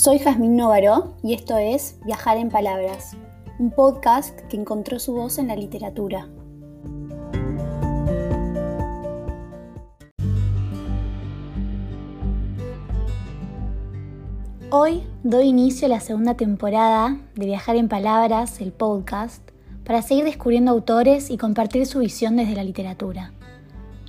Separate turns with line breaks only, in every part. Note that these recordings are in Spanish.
Soy Jazmín Novaro y esto es Viajar en Palabras, un podcast que encontró su voz en la literatura. Hoy doy inicio a la segunda temporada de Viajar en Palabras, el podcast, para seguir descubriendo autores y compartir su visión desde la literatura.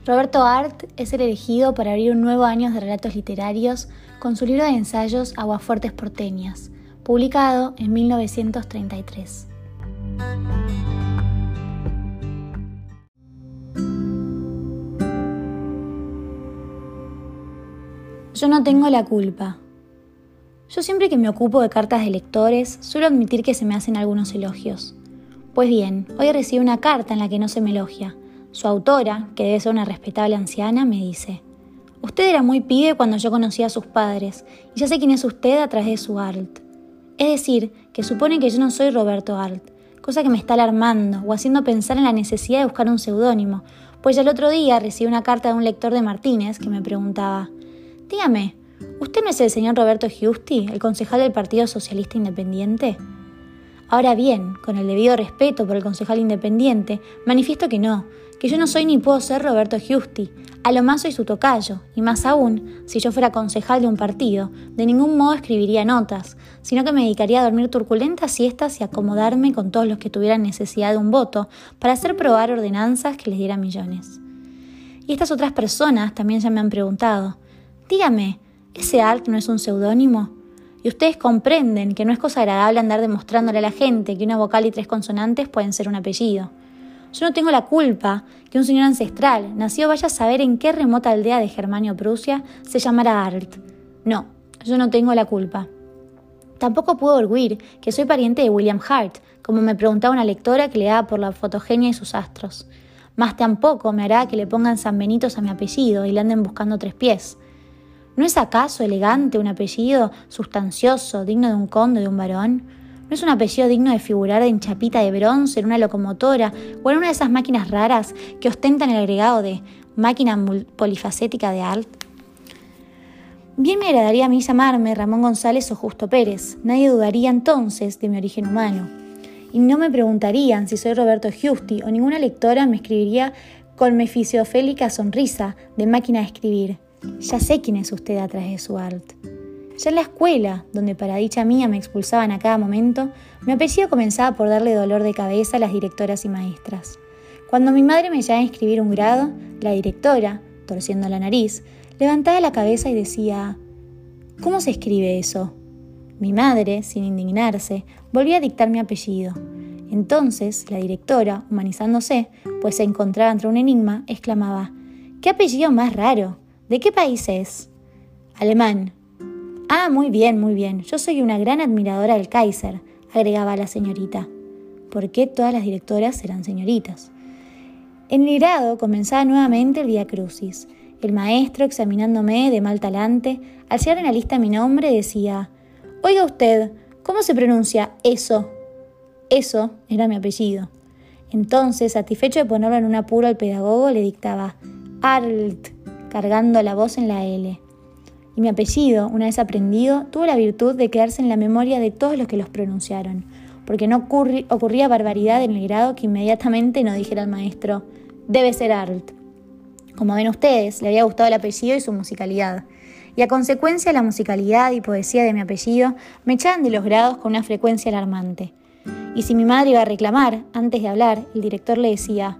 Roberto Art es el elegido para abrir un nuevo año de relatos literarios con su libro de ensayos Aguafuertes porteñas, publicado en 1933. Yo no tengo la culpa. Yo siempre que me ocupo de cartas de lectores, suelo admitir que se me hacen algunos elogios. Pues bien, hoy recibí una carta en la que no se me elogia, su autora, que debe ser una respetable anciana, me dice, Usted era muy pibe cuando yo conocí a sus padres, y ya sé quién es usted a través de su Alt. Es decir, que supone que yo no soy Roberto Alt, cosa que me está alarmando o haciendo pensar en la necesidad de buscar un seudónimo, pues ya el otro día recibí una carta de un lector de Martínez que me preguntaba, Dígame, ¿usted no es el señor Roberto Giusti, el concejal del Partido Socialista Independiente? Ahora bien, con el debido respeto por el concejal independiente, manifiesto que no, que yo no soy ni puedo ser Roberto Giusti, a lo más soy su tocayo, y más aún, si yo fuera concejal de un partido, de ningún modo escribiría notas, sino que me dedicaría a dormir turculentas siestas y acomodarme con todos los que tuvieran necesidad de un voto para hacer probar ordenanzas que les dieran millones. Y estas otras personas también ya me han preguntado, dígame, ¿ese Alt no es un seudónimo? Y ustedes comprenden que no es cosa agradable andar demostrándole a la gente que una vocal y tres consonantes pueden ser un apellido. Yo no tengo la culpa que un señor ancestral, nacido vaya a saber en qué remota aldea de Germania o Prusia, se llamara Art. No, yo no tengo la culpa. Tampoco puedo orgullir que soy pariente de William Hart, como me preguntaba una lectora que le daba por la fotogenia y sus astros. Más tampoco me hará que le pongan San Benitos a mi apellido y le anden buscando tres pies. ¿No es acaso elegante un apellido sustancioso, digno de un conde o de un varón? ¿No es un apellido digno de figurar en chapita de bronce, en una locomotora o en una de esas máquinas raras que ostentan el agregado de máquina polifacética de Art? Bien me agradaría a mí llamarme Ramón González o Justo Pérez. Nadie dudaría entonces de mi origen humano. Y no me preguntarían si soy Roberto Giusti o ninguna lectora me escribiría con mi fisiofélica sonrisa de máquina de escribir. Ya sé quién es usted atrás de su art. Ya en la escuela, donde para dicha mía me expulsaban a cada momento, mi apellido comenzaba por darle dolor de cabeza a las directoras y maestras. Cuando mi madre me llamaba a escribir un grado, la directora, torciendo la nariz, levantaba la cabeza y decía, ¿Cómo se escribe eso? Mi madre, sin indignarse, volvía a dictar mi apellido. Entonces, la directora, humanizándose, pues se encontraba entre un enigma, exclamaba, ¿Qué apellido más raro? ¿De qué país es? Alemán, Ah, muy bien, muy bien. Yo soy una gran admiradora del Kaiser, agregaba la señorita. ¿Por qué todas las directoras eran señoritas? En el grado comenzaba nuevamente el Via Crucis. El maestro, examinándome de mal talante, al llegar en la lista mi nombre, decía: Oiga usted, ¿cómo se pronuncia eso? Eso era mi apellido. Entonces, satisfecho de ponerlo en un apuro al pedagogo, le dictaba Arlt, cargando la voz en la L y mi apellido, una vez aprendido, tuvo la virtud de quedarse en la memoria de todos los que los pronunciaron, porque no ocurría barbaridad en el grado que inmediatamente no dijera al maestro, debe ser Art. Como ven ustedes, le había gustado el apellido y su musicalidad. Y a consecuencia la musicalidad y poesía de mi apellido, me echaban de los grados con una frecuencia alarmante. Y si mi madre iba a reclamar, antes de hablar, el director le decía,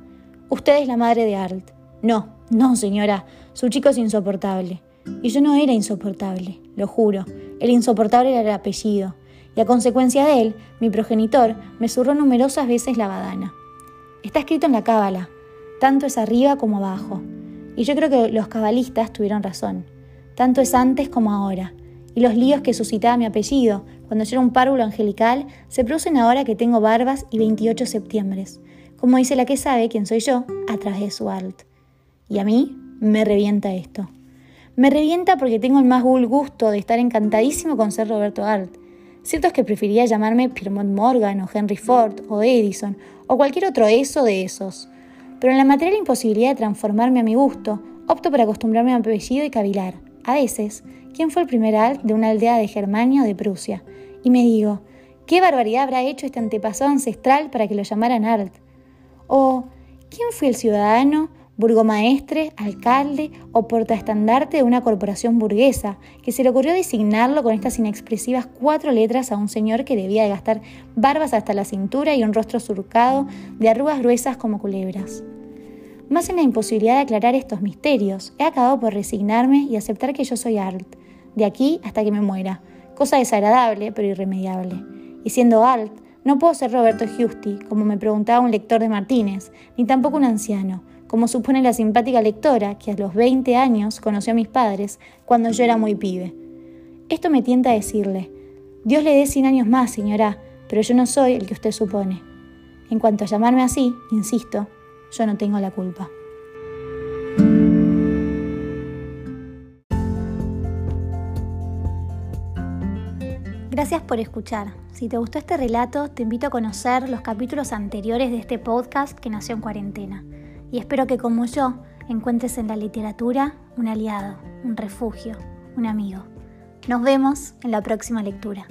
Usted es la madre de Art. No, no, señora, su chico es insoportable. Y yo no era insoportable, lo juro. El insoportable era el apellido. Y a consecuencia de él, mi progenitor me zurró numerosas veces la badana. Está escrito en la cábala, tanto es arriba como abajo. Y yo creo que los cabalistas tuvieron razón. Tanto es antes como ahora. Y los líos que suscitaba mi apellido, cuando yo era un párvulo angelical, se producen ahora que tengo barbas y 28 septiembre. Como dice la que sabe quién soy yo, a través de su alt. Y a mí me revienta esto. Me revienta porque tengo el más gusto de estar encantadísimo con ser Roberto Art. Cierto es que preferiría llamarme Piermont Morgan o Henry Ford o Edison o cualquier otro eso de esos. Pero en la materia de la imposibilidad de transformarme a mi gusto, opto por acostumbrarme a mi apellido y cavilar, a veces, quién fue el primer alt de una aldea de Germania o de Prusia, y me digo, ¿qué barbaridad habrá hecho este antepasado ancestral para que lo llamaran alt? O, ¿quién fue el ciudadano burgomaestre, alcalde o portaestandarte de una corporación burguesa, que se le ocurrió designarlo con estas inexpresivas cuatro letras a un señor que debía de gastar barbas hasta la cintura y un rostro surcado de arrugas gruesas como culebras. Más en la imposibilidad de aclarar estos misterios, he acabado por resignarme y aceptar que yo soy Alt, de aquí hasta que me muera, cosa desagradable pero irremediable. Y siendo Alt, no puedo ser Roberto Giusti, como me preguntaba un lector de Martínez, ni tampoco un anciano, como supone la simpática lectora que a los 20 años conoció a mis padres cuando yo era muy pibe. Esto me tienta a decirle, Dios le dé 100 años más, señora, pero yo no soy el que usted supone. En cuanto a llamarme así, insisto, yo no tengo la culpa. Gracias por escuchar. Si te gustó este relato, te invito a conocer los capítulos anteriores de este podcast que nació en cuarentena y espero que como yo encuentres en la literatura un aliado, un refugio, un amigo. Nos vemos en la próxima lectura.